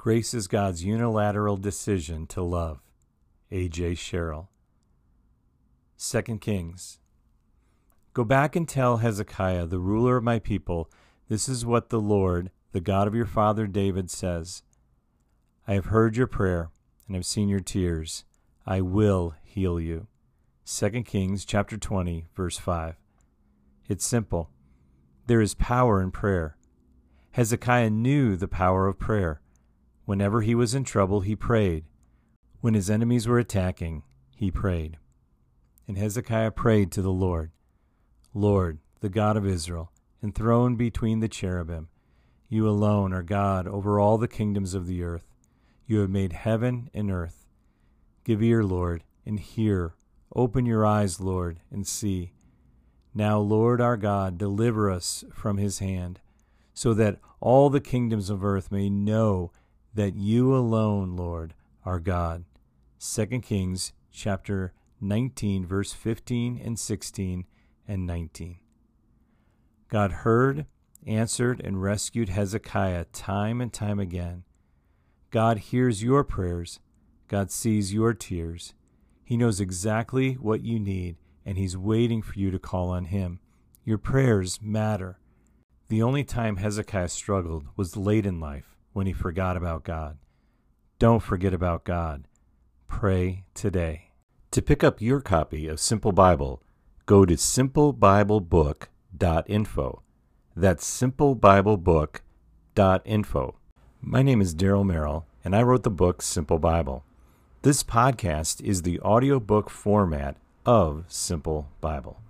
Grace is God's unilateral decision to love. A.J. Sherrill. 2 Kings. Go back and tell Hezekiah, the ruler of my people, this is what the Lord, the God of your father David, says I have heard your prayer and have seen your tears. I will heal you. 2 Kings chapter 20 verse 5. It's simple. There is power in prayer. Hezekiah knew the power of prayer. Whenever he was in trouble, he prayed. When his enemies were attacking, he prayed. And Hezekiah prayed to the Lord Lord, the God of Israel, enthroned between the cherubim, you alone are God over all the kingdoms of the earth. You have made heaven and earth. Give ear, Lord, and hear. Open your eyes, Lord, and see. Now, Lord our God, deliver us from his hand, so that all the kingdoms of earth may know that you alone, Lord, are God. 2 Kings chapter 19, verse 15 and 16 and 19. God heard, answered, and rescued Hezekiah time and time again. God hears your prayers. God sees your tears. He knows exactly what you need, and He's waiting for you to call on Him. Your prayers matter. The only time Hezekiah struggled was late in life when he forgot about God. Don't forget about God. Pray today. To pick up your copy of Simple Bible, go to simplebiblebook.info. That's simplebiblebook.info. My name is Daryl Merrill, and I wrote the book Simple Bible. This podcast is the audiobook format of Simple Bible.